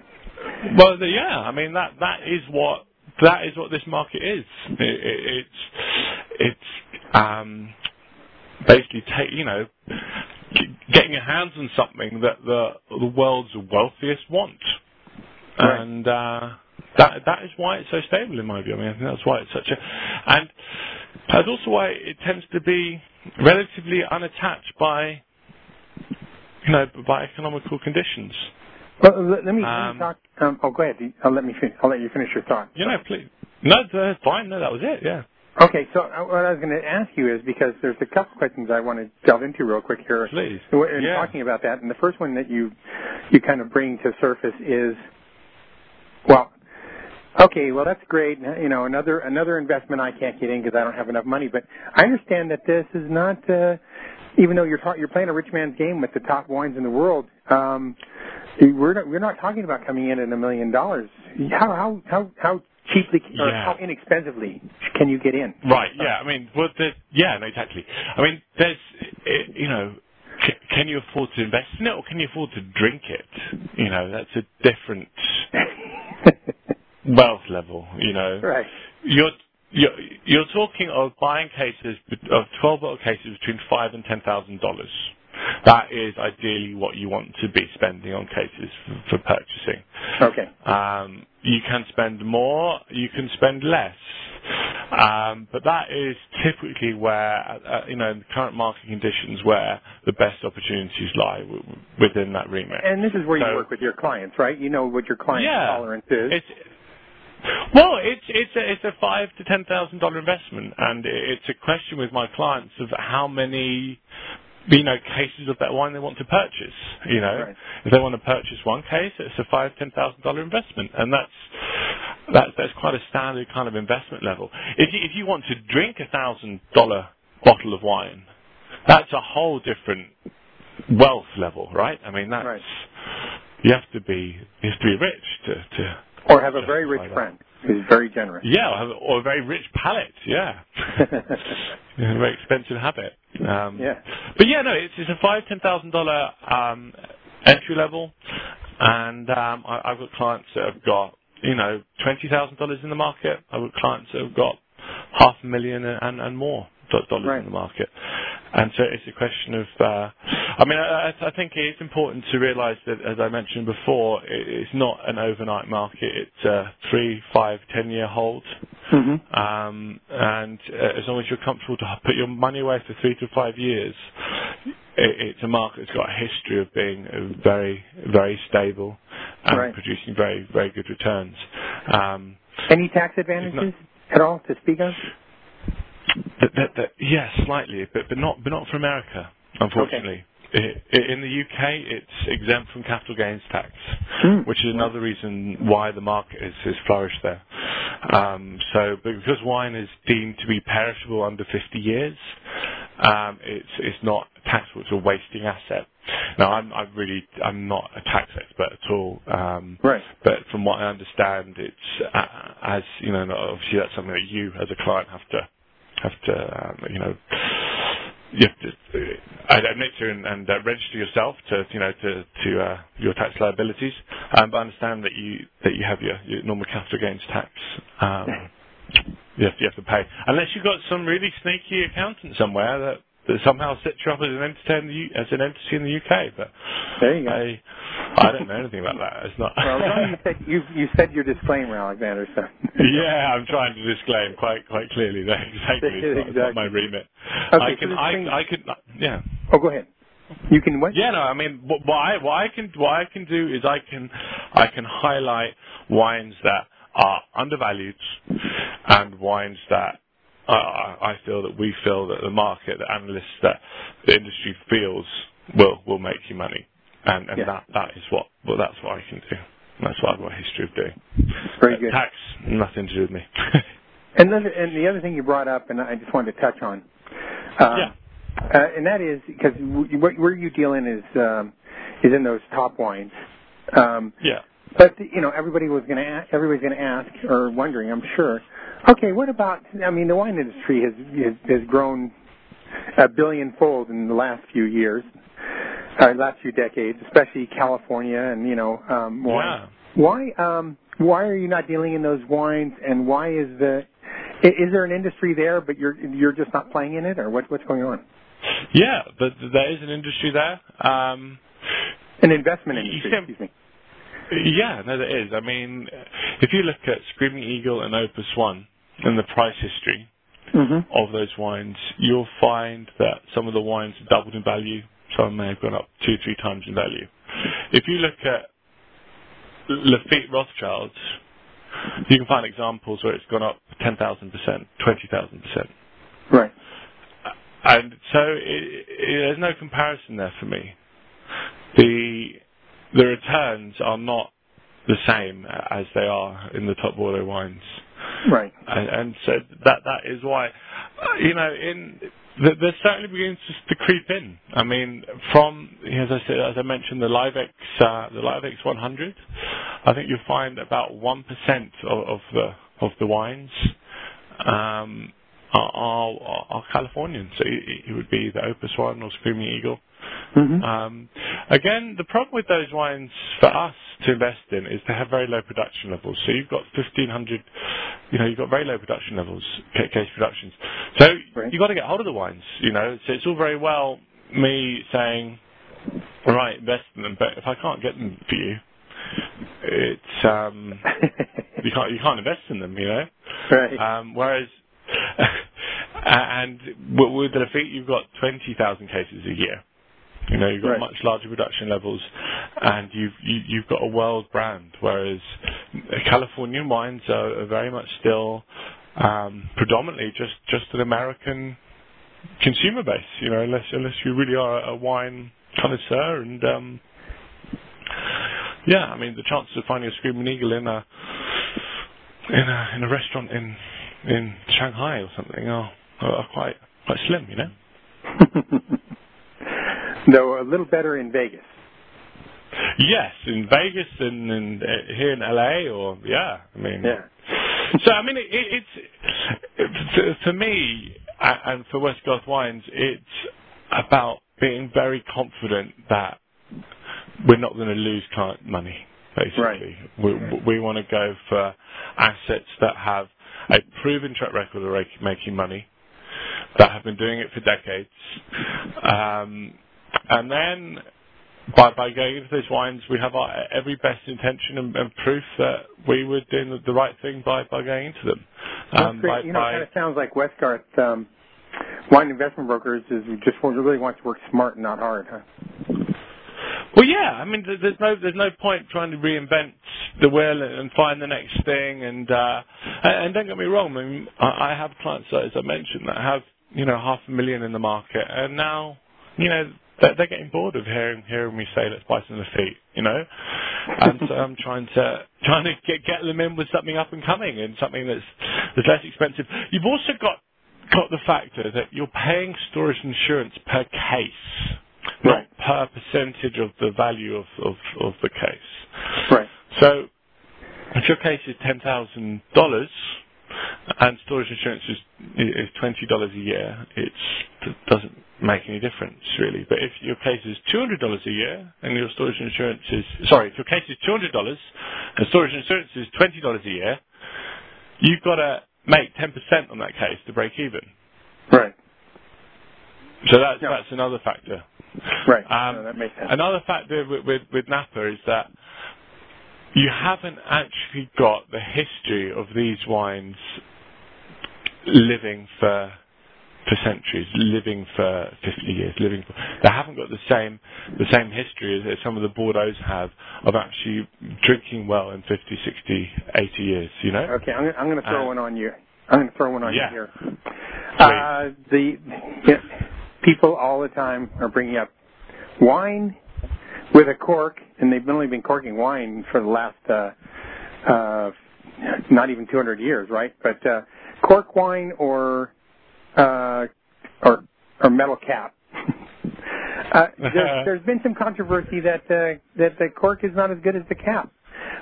Well, yeah, I mean that that is what that is what this market is. It, it, it's it's um, basically take you know getting your hands on something that the the world's wealthiest want, Right. and uh, that that is why it's so stable in my view. I mean, I think that's why it's such a, and that's also why it tends to be relatively unattached by, you know, by economical conditions. Well, let, let me, let Um, me talk. Um, oh, go ahead. I'll let me. Fin- I'll let you finish your thought. You know, please. No, that's fine. No, that was it. Yeah. Okay, so uh, what I was going to ask you is because there's a couple questions I want to delve into real quick here. Please. In Yeah. talking about that, and the first one that you you kind of bring to surface is, well, okay, well that's great. You know, another another investment I can't get in because I don't have enough money. But I understand that this is not, uh, even though you're ta- you're playing a rich man's game with the top wines in the world. Um, we're not, we're not talking about coming in at a million dollars. How how how how cheaply or Yeah. how inexpensively can you get in? Right. Yeah. I mean, well, the, yeah, no, exactly. I mean, there's, you know, c- can you afford to invest in it or can you afford to drink it? You know, that's a different [laughs] wealth level. You know, right. you're you're you're talking of buying cases of twelve bottle cases between five and ten thousand dollars. That is ideally what you want to be spending on cases for, for purchasing. Okay. Um, you can spend more, you can spend less. Um, but that is typically where, uh, you know, in the current market conditions, where the best opportunities lie w- within that remit. And this is where you work with your clients, right? You know what your client's Yeah. tolerance is. It's, well, it's it's a it's a five to ten thousand dollar investment, and it's a question with my clients of how many you know cases of that wine they want to purchase. You know, Right. if they want to purchase one case, it's a five ten thousand dollar investment, and that's that's that's quite a standard kind of investment level. If you, if you want to drink a thousand dollar bottle of wine, that's a whole different wealth level, right? I mean, that's Right. you have to be you have to be rich to to or have a very rich that. friend who's very generous. yeah, or, have- or a very rich palate. [laughs] Yeah, a very expensive habit. Um, Yeah. But yeah, no, it's, it's a five ten thousand dollar um, entry level, and um, I, I've got clients that have got you know twenty thousand dollars in the market. I've got clients that have got half a million and, and more dollars Right. in the market. And so it's a question of, uh, I mean, I, I think it's important to realise that, as I mentioned before, it, it's not an overnight market. It's a three, five, ten year hold. hmm Um, and uh, as long as you're comfortable to put your money away for three to five years, it, it's a market that's got a history of being very, very stable and Right. producing very, very good returns. Um, Any tax advantages at all to speak of? That, that, that, yes, slightly, but, but not, but not for America, unfortunately. I i in the UK, it's exempt from capital gains tax, Hmm. which is another reason why the market is, is flourished there. Um, so, because wine is deemed to be perishable under 50 years, um, it's it's not taxable; it's a wasting asset. Now, I'm I'm really I'm not a tax expert at all, um, Right. but from what I understand, it's uh, as you know, obviously that's something that you as a client have to have to um, you know you have to admit to and, and uh, register yourself to you know to to uh, your tax liabilities. Um, but I understand that you that you have your, your normal capital gains tax. Um, you have, you have to pay unless you've got some really sneaky accountant somewhere that, that somehow sets you up as an entity in the U, as an entity in the UK. But There you go. I I don't know anything about that. It's not. well, you said you you said your disclaimer, Alexander. So. Yeah, I'm trying to disclaim quite quite clearly [laughs] exactly. It's not, it's not my remit. Okay, I so can this I I can yeah. Oh, go ahead. You can what? Yeah, no, I mean, what, what I what I can what I can do is I can I can highlight wines that are undervalued and wines that uh, I feel that we feel that the market, the analysts, that the industry feels will will make you money, and and Yeah. that that is what well that's what I can do. That's what I've got a history of doing. Very Uh, good. Tax, nothing to do with me. [laughs] And then, and the other thing you brought up, and I just wanted to touch on, uh, Yeah. uh, and that is because where where you deal in is um, is in those top wines. Um, yeah. but you know, everybody was going to everybody's going to ask or wondering, I'm sure. Okay, what about? I mean, the wine industry has has, has grown a billion fold in the last few years, uh, last few decades, especially California and you know um, wine. Yeah. Why um, why are you not dealing in those wines, and why is the is there an industry there, but you're you're just not playing in it, or what, what's going on? Yeah, but there is an industry there. Um, An investment industry. Excuse me. yeah, no, there is. I mean, if you look at Screaming Eagle and Opus One and the price history hmm of those wines, you'll find that some of the wines doubled in value. Some may have gone up two, three times in value. If you look at Lafite Rothschilds, you can find examples where it's gone up 10,000%, 20,000%. Right. And so it, it, there's no comparison there for me. The the returns are not the same as they are in the top Bordeaux wines, Right. and, and so that that is why, uh, you know, in th- there's certainly beginning to, to creep in. I mean, from as I said, as I mentioned, the Liv-ex uh, the Liv-ex 100, I think you'll find about one percent of, of the of the wines. Um, are, are, are Californian, so it, it would be the Opus One or Screaming Eagle. Hmm Um, again, the problem with those wines for us to invest in is they have very low production levels. So you've got 1500, you know, you've got very low production levels, case productions. So Right. you've got to get hold of the wines, you know. So it's all very well me saying, all right, invest in them, but if I can't get them for you, it's um, [laughs] you can't you can't invest in them, you know. right. Um, whereas, [laughs] and with the Lafite, you've got 20,000 cases a year. You know, you've got Right. much larger production levels, and you've you, you've got a world brand. Whereas Californian wines are, are very much still um, predominantly just just an American consumer base. You know, unless unless you really are a wine connoisseur and um, yeah, I mean the chances of finding a screaming eagle in a in a in a restaurant in in Shanghai or something are, are quite quite slim, you know. [laughs] Though a little better in Vegas. Yes, in Vegas and, and uh, here in LA, or yeah, I mean, Yeah. So I mean, it, it, it's for, for me and for Westgarth Wines, it's about being very confident that we're not going to lose client money. Basically, Right. we, we want to go for assets that have a proven track record of making money, that have been doing it for decades, um, and then by by going into those wines, we have our every best intention and, and proof that we were doing the, the right thing by, by going into them. Um, by, you know, by- it kind of sounds like Westgarth um, Wine Investment Brokers is just really wants to work smart and not hard, huh? well, yeah. I mean, there's no there's no point trying to reinvent the wheel and find the next thing. And uh, and don't get me wrong. I mean, I I have clients, as I mentioned, that have you know half a million in the market, and now you know they're, they're getting bored of hearing hearing me say let's buy some of Lafite, you know. And so I'm trying to trying to get get them in with something up and coming and something that's that's less expensive. You've also got got the factor that you're paying storage insurance per case, not Right. per percentage of the value of, of, of the case. Right. So if your case is ten thousand dollars and storage insurance is is twenty dollars a year, it's, it doesn't make any difference really. But if your case is two hundred dollars a year and your storage insurance is sorry, if your case is two hundred dollars and storage insurance is twenty dollars a year, you've got to make ten percent on that case to break even. Right. So that's that's another factor. Right. Um, No, that makes sense. Another factor with, with, with Napa is that you haven't actually got the history of these wines living for for centuries, living for 50 years, living for, they haven't got the same the same history as, as some of the Bordeaux's have of actually drinking well in 50, 60, 80 years, you know? Okay, I'm, gonna- I'm going to throw Uh, one on you. I'm going to throw one on yeah. you here. Uh, the yeah, people all the time are bringing up wine with a cork, and they've only been corking wine for the last uh, uh, not even 200 years, right? But uh, cork wine or uh, or or metal cap. [laughs] uh, there's, [laughs] there's been some controversy that uh, that the cork is not as good as the cap.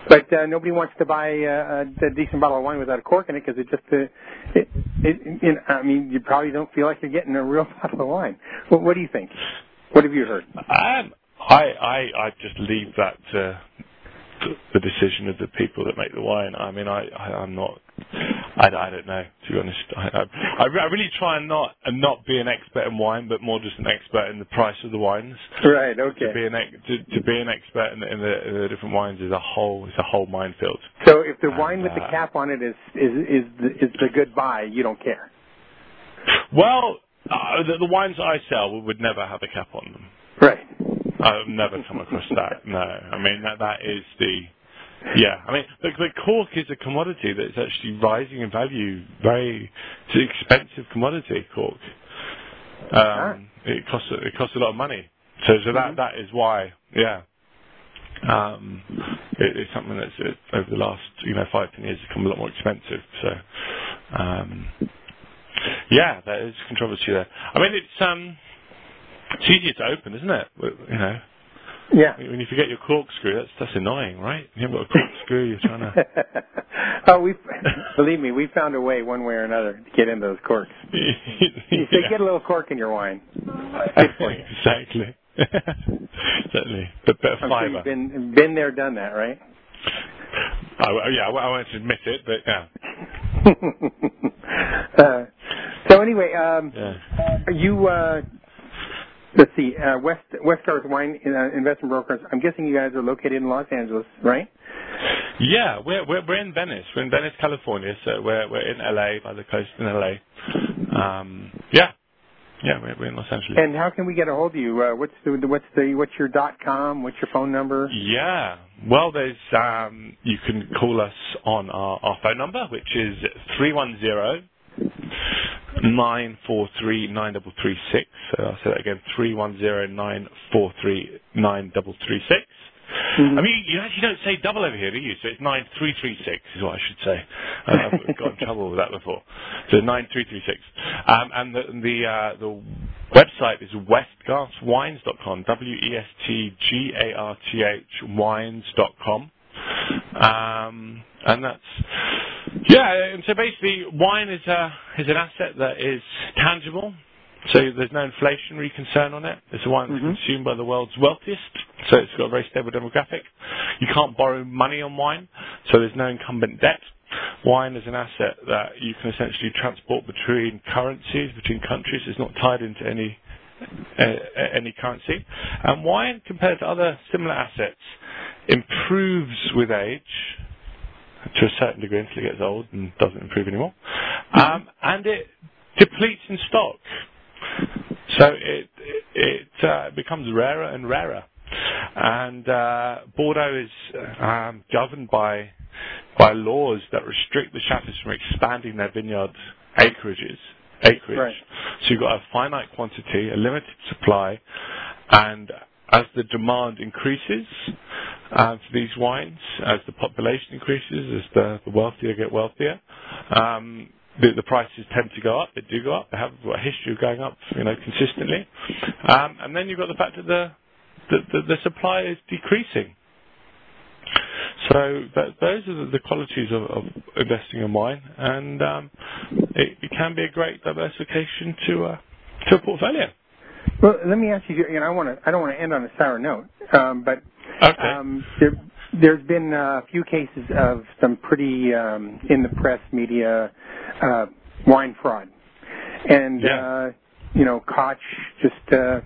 But uh, nobody wants to buy uh, a, a decent bottle of wine without a cork in it because it just, uh, it, it, you know, I mean, you probably don't feel like you're getting a real [laughs] bottle of wine. What, what do you think? What have you heard? Um, I, I, I just leave that to the- the decision of the people that make the wine. I mean, I, I I'm not, I, I don't know, to be honest. I, I, I really try and not and not be an expert in wine, but more just an expert in the price of the wines. Right. Okay. To be an to, to be an expert in, the, in, the, in the different wines is a whole is a whole minefield. So if the wine And, with the uh, cap on it is is is the, is the good buy, you don't care. Well, uh, the, the wines I sell would never have a cap on them. Right. I've never come across that. No, I mean that that is the yeah. I mean, the, the cork is a commodity that's actually rising in value. Very, it's an expensive commodity. Cork. Um, It costs it costs a lot of money. So so that Mhm. that is why yeah. Um, it, it's something that's uh, over the last you know five ten years become a lot more expensive. So um, yeah, there is controversy there. I mean, it's um, it's easier to open, isn't it? You know, Yeah. when you forget your corkscrew, that's that's annoying, right? You haven't got a corkscrew, you're trying to. [laughs] oh, we believe me, we found a way, one way or another, to get into those corks. [laughs] You say, get a little cork in your wine. [laughs] Exactly. Certainly, but bit of I'm sure fiber. you've been been there, done that, right? I, yeah, I, I won't admit it, but yeah, uh, so anyway, um, yeah. you uh, let's see, uh, West Westgarth Wine uh, Investment Brokers. I'm guessing you guys are located in Los Angeles, right? Yeah, we're, we're we're in Venice. We're in Venice, California. So we're we're in LA by the coast in LA. Um, yeah, yeah, we're, we're in Los Angeles. And how can we get a hold of you? Uh, what's the what's the what's your dot com? What's your phone number? Yeah. Well, there's um, you can call us on our, our phone number, which is three one zero nine four three nine double three six. So I'll say that again: three one zero nine four three nine double three six. Mhm. I mean, you actually don't say double over here, do you? So it's 9336 is what I should say. Uh, I've got in [laughs] trouble with that before. So 9336. Um, and the the, uh, the website is westgarthwines.com, W-E-S-T-G-A-R-T-H wines.com. Um, and that's, yeah, and so basically wine is, a, is an asset that is tangible. So there's no inflationary concern on it. It's a wine that's Mhm. consumed by the world's wealthiest, so it's got a very stable demographic. You can't borrow money on wine, so there's no incumbent debt. Wine is an asset that you can essentially transport between currencies, between countries. It's not tied into any any currency. And wine, compared to other similar assets, improves with age to a certain degree until it gets old and doesn't improve anymore. Um, and it depletes in stock. So it it, it uh, becomes rarer and rarer. And uh, Bordeaux is um, governed by by laws that restrict the chateaus from expanding their vineyard acreages. Acreage. Right. So you've got a finite quantity, a limited supply, and as the demand increases uh, for these wines, as the population increases, as the, the wealthier get wealthier, um, the, the prices tend to go up. They do go up. They have got a history of going up, you know, consistently. Um, and then you've got the fact that the the, the, the supply is decreasing. So that, those are the, the qualities of, of investing in wine, and um, it, it can be a great diversification to a to a portfolio. Well, let me ask you. You know, I want to. I don't want to end on a sour note, um, but Okay. um, there, there's been a few cases of some pretty um, in the press media uh, wine fraud, and Yeah. uh, you know, Koch just uh,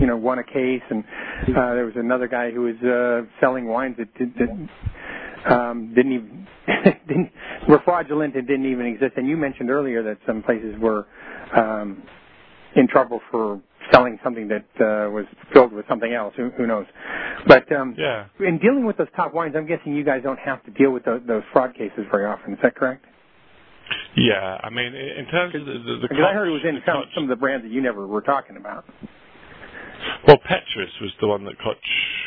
you know won a case, and uh, there was another guy who was uh, selling wines that, did, that um, didn't even [laughs] didn't, were fraudulent and didn't even exist. And you mentioned earlier that some places were um, in trouble for selling something that uh, was filled with something else. Who, who knows? But um, Yeah. in dealing with those top wines, I'm guessing you guys don't have to deal with those, those fraud cases very often. Is that correct? Yeah, I mean, in terms of the, the, the Because I heard it was in some, some of the brands that you never were talking about. Well, Petrus was the one that Koch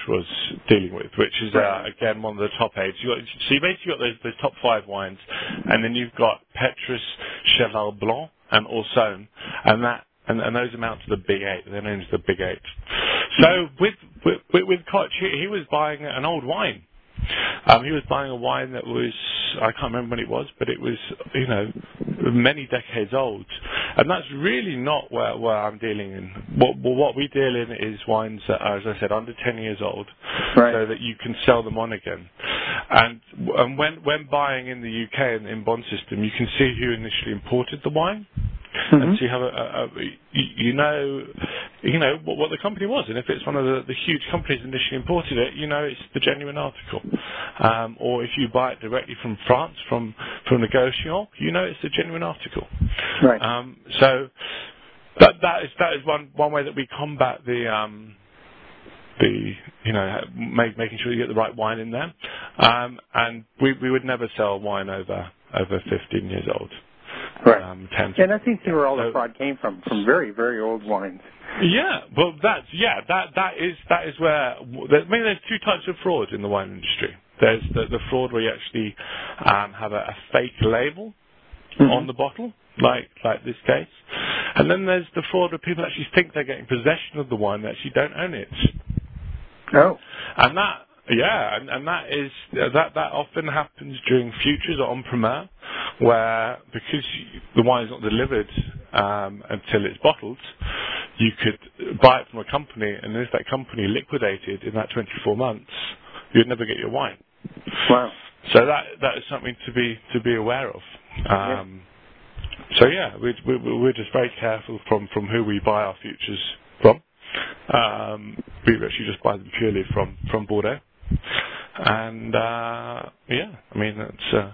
was dealing with, which is uh, again one of the top eight. You got, so you basically got those, those top five wines, and then you've got Petrus, Cheval Blanc, and Ausone, and that and, and those amount to the big eight. They're known as the big eight. So with with, with, with Koch, he, he was buying an old wine. Um, he was buying a wine that was, I can't remember when it was, but it was, you know, many decades old. And that's really not where, where I'm dealing in. What, what we deal in is wines that are, as I said, under 10 years old, Right. so that you can sell them on again. And, and when when buying in the UK and in bond system, you can see who initially imported the wine. Mm-hmm. And so you have a, a, a, you know, you know what, what the company was, and if it's one of the, the huge companies initially imported it, you know it's the genuine article. Um, or if you buy it directly from France, from from Negociant, you know it's a genuine article. Right. Um, so that that is that is one one way that we combat the um, the you know make, making sure you get the right wine in there. Um, and we we would never sell wine over over 15 years old. Right. Um, 10, and that seems to be where all the fraud came from, from very very old wines. Yeah, well, that's yeah, that that is that is where I mean, there's two types of fraud in the wine industry. There's the, the fraud where you actually um, have a, a fake label mm-hmm. on the bottle, like like this case, and then there's the fraud where people actually think they're getting possession of the wine, they actually don't own it. Oh. And that, yeah, and, and that is that that often happens during futures or en primeur, where because the wine is not delivered um, until it's bottled, you could buy it from a company, and if that company liquidated in that 24 months, you'd never get your wine. Wow. So that that is something to be to be aware of. Um, yeah. So yeah, we, we, we're just very careful from, from who we buy our futures from. Um, we actually just buy them purely from, from Bordeaux. And uh, yeah, I mean, it's, uh,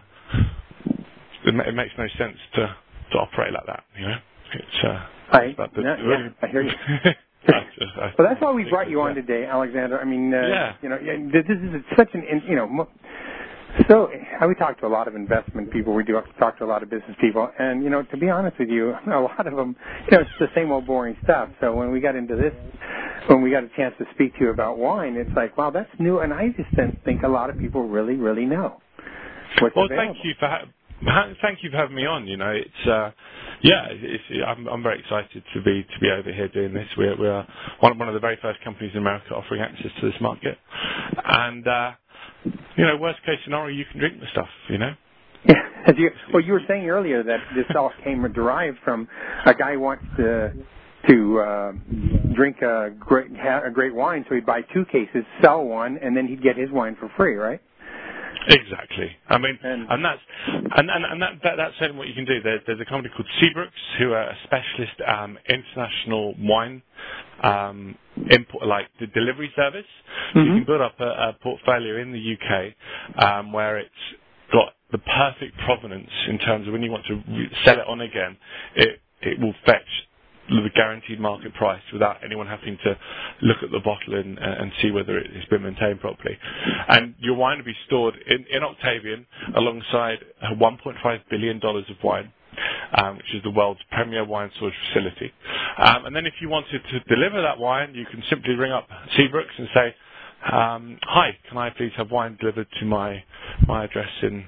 it, ma- it, makes no sense to, to operate like that. You know, it's. Uh, I, the, yeah, really, yeah, I hear you. [laughs] well, that's why we brought you on today, Alexander. I mean, uh, yeah. you know, this is such an, you know, so i we talk to a lot of investment people. We do talk to a lot of business people, and you know, to be honest with you, [laughs] a lot of them, you know, it's the same old boring stuff. So when we got into this, when we got a chance to speak to you about wine, it's like, wow, that's new, and I just don't think a lot of people really, really know. What's well, available. thank you for ha- thank you for having me on. You know, it's uh, yeah, it's, I'm, I'm very excited to be to be over here doing this. We're we're one one of the very first companies in America offering access to this market, and. Uh, you know, worst case scenario, you can drink the stuff, you know. [laughs] Yeah, you, well, you were saying earlier that this all came derived from a guy who wants to to uh, drink a great a great wine, so he'd buy two cases, sell one, and then he'd get his wine for free, right? Exactly. I mean, and, and that's and, and, and that, that, that's certainly what you can do. There, there's a company called Seabrooks who are a specialist um, international wine um, import, like the delivery service. Mm-hmm. You can build up a, a portfolio in the UK um, where it's got the perfect provenance in terms of when you want to re- sell it on again, it it will fetch the guaranteed market price without anyone having to look at the bottle and, and see whether it has been maintained properly. And your wine will be stored in, in Octavian alongside $1.5 billion of wine. Um, which is the world's premier wine storage facility. Um, and then if you wanted to deliver that wine, you can simply ring up Seabrooks and say, um, hi, can I please have wine delivered to my, my address in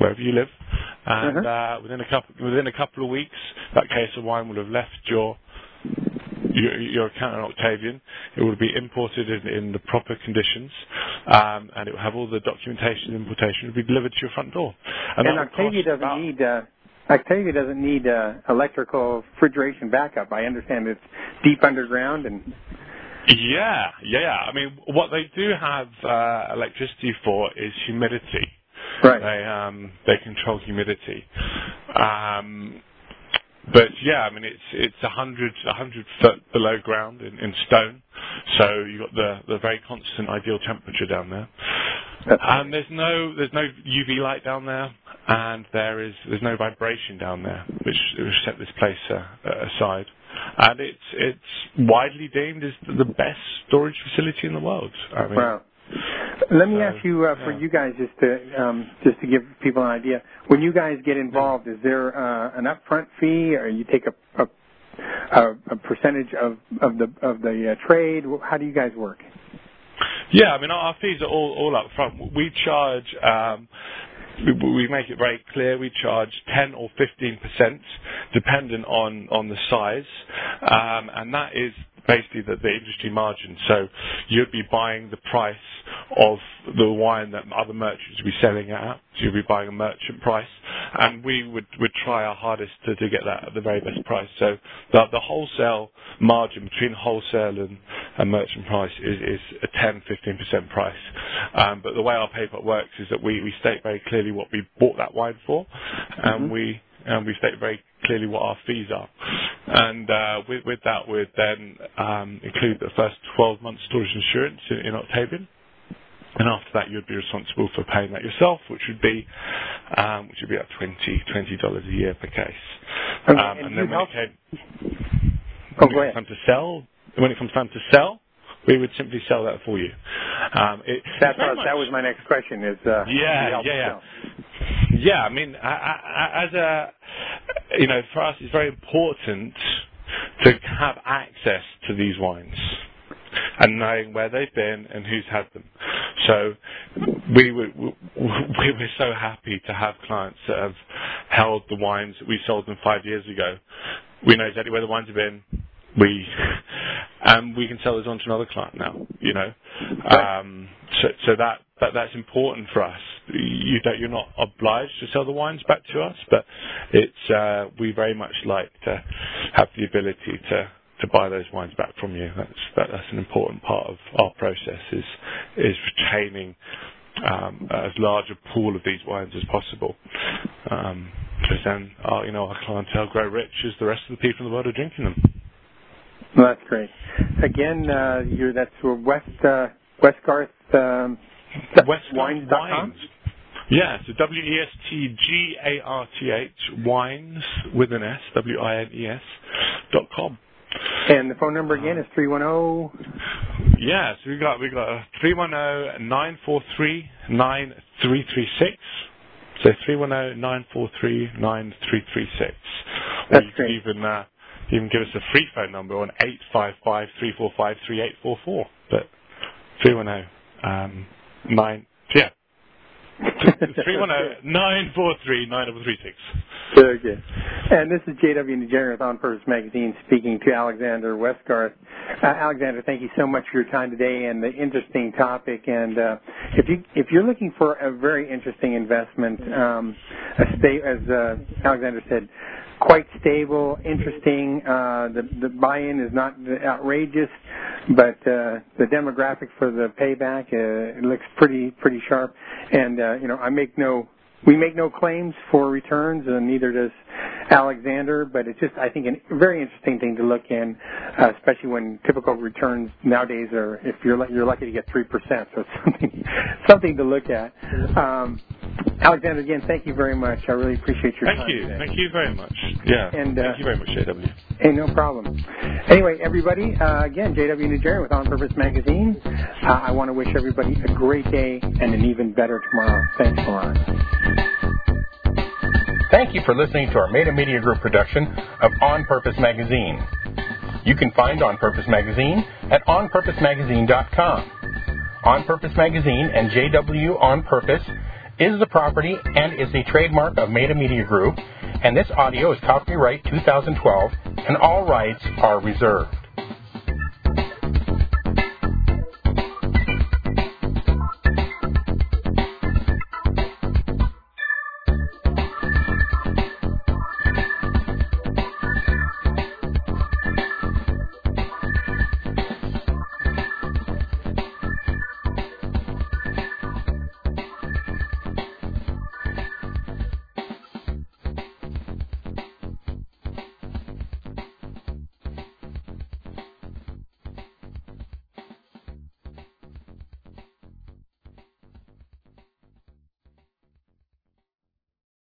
wherever you live? and uh-huh. uh, within a couple within a couple of weeks, that case of wine will have left your your, your account in Octavian. It will be imported in, in the proper conditions, um, and it will have all the documentation and importation. It will be delivered to your front door. And, and Octavian doesn't about, need. Uh, Octavian doesn't need uh, electrical refrigeration backup. I understand it's deep underground and yeah, yeah. I mean, what they do have uh, electricity for is humidity. Right. They um, they control humidity. Um, but yeah, I mean it's it's a hundred a hundred foot below ground in, in stone, so you've got the the very constant ideal temperature down there. And there's no there's no UV light down there, and there is there's no vibration down there, which, which set this place uh, aside. And it's it's widely deemed as the best storage facility in the world. I mean, wow. Let me ask you uh, for you guys just to um, just to give people an idea. When you guys get involved, is there uh, an upfront fee, or you take a a, a percentage of of the of the uh, trade? How do you guys work? Yeah, I mean our fees are all all up front. We charge. Um, we make it very clear we charge 10 or 15 percent, dependent on on the size, um, and that is basically the, the industry margin. So you'd be buying the price of the wine that other merchants would be selling at. So you'd be buying a merchant price, and we would, would try our hardest to, to get that at the very best price. So the, the wholesale margin between wholesale and, and merchant price is, is a 10, 15% price. Um, but the way our paper works is that we, we state very clearly what we bought that wine for, and mm-hmm. we and we state very clearly what our fees are. And uh, with, with, that, we'd then um, include the first 12 months storage insurance in, in Octavian. And after that, you'd be responsible for paying that yourself, which would be um, which would be about twenty dollars a year per case. Okay. Um, and, and then when it came, oh, when it comes to sell, when it comes time to sell, we would simply sell that for you. Um, it, that was my next question. Is uh, yeah, yeah, yeah. Yeah, I mean, I, I, as a, you know, for us, it's very important to have access to these wines and knowing where they've been and who's had them. So we were, we were so happy to have clients that have held the wines that we sold them five years ago. We know exactly where the wines have been. We and we can sell those on to another client now. You know, um, so so that, that that's important for us. You're not obliged to sell the wines back to us, but it's uh, we very much like to have the ability to to buy those wines back from you. That's that, that's an important part of our process is is retaining um, as large a pool of these wines as possible. Um, then, our, you know, our clientele grow rich as the rest of the people in the world are drinking them. Well, that's great. Again, uh, you're that's West uh, Westgarth um, Wines.com. Yeah, so W E S T G A R T H wines with an S W I N E S dot com. And the phone number again is three one zero. Oh. Yes, we got we got three one zero nine four three nine three three six. So three one zero oh nine four three nine three three six. That's great. Even uh, even give us a free phone number on eight five five three four five three eight four four. But three one zero nine yeah [laughs] 310-943-9036. Very good. And this is J.W. Najarian with On Purpose Magazine speaking to Alexander Westgarth. Uh, Alexander, thank you so much for your time today and the interesting topic. And uh, if you if you're looking for a very interesting investment, um, a stay, as uh, Alexander said, quite stable, interesting. Uh, the the buy-in is not outrageous, the demographic for the payback uh, it looks pretty pretty sharp. And uh, you know, I make no we make no claims for returns, and neither does Alexander. But it's just, I think, a very interesting thing to look in, uh, especially when typical returns nowadays are, if you're you're lucky to get three percent. So it's [laughs] something something to look at. Alexander, again, thank you very much. I really appreciate your thank time. Thank you. Today. Thank you very much. Yeah. And, uh, thank you very much, JW. Hey, no problem. Anyway, everybody, uh, again, JW Najarian with On Purpose Magazine. Uh, I want to wish everybody a great day and an even better tomorrow. Thanks a lot. Thank you for listening to our Meta Media Group production of On Purpose Magazine. You can find On Purpose Magazine at onpurposemagazine.com. On Purpose Magazine and JW On Purpose is the property and is a trademark of Meta Media Group, and this audio is copyright 2012, and all rights are reserved.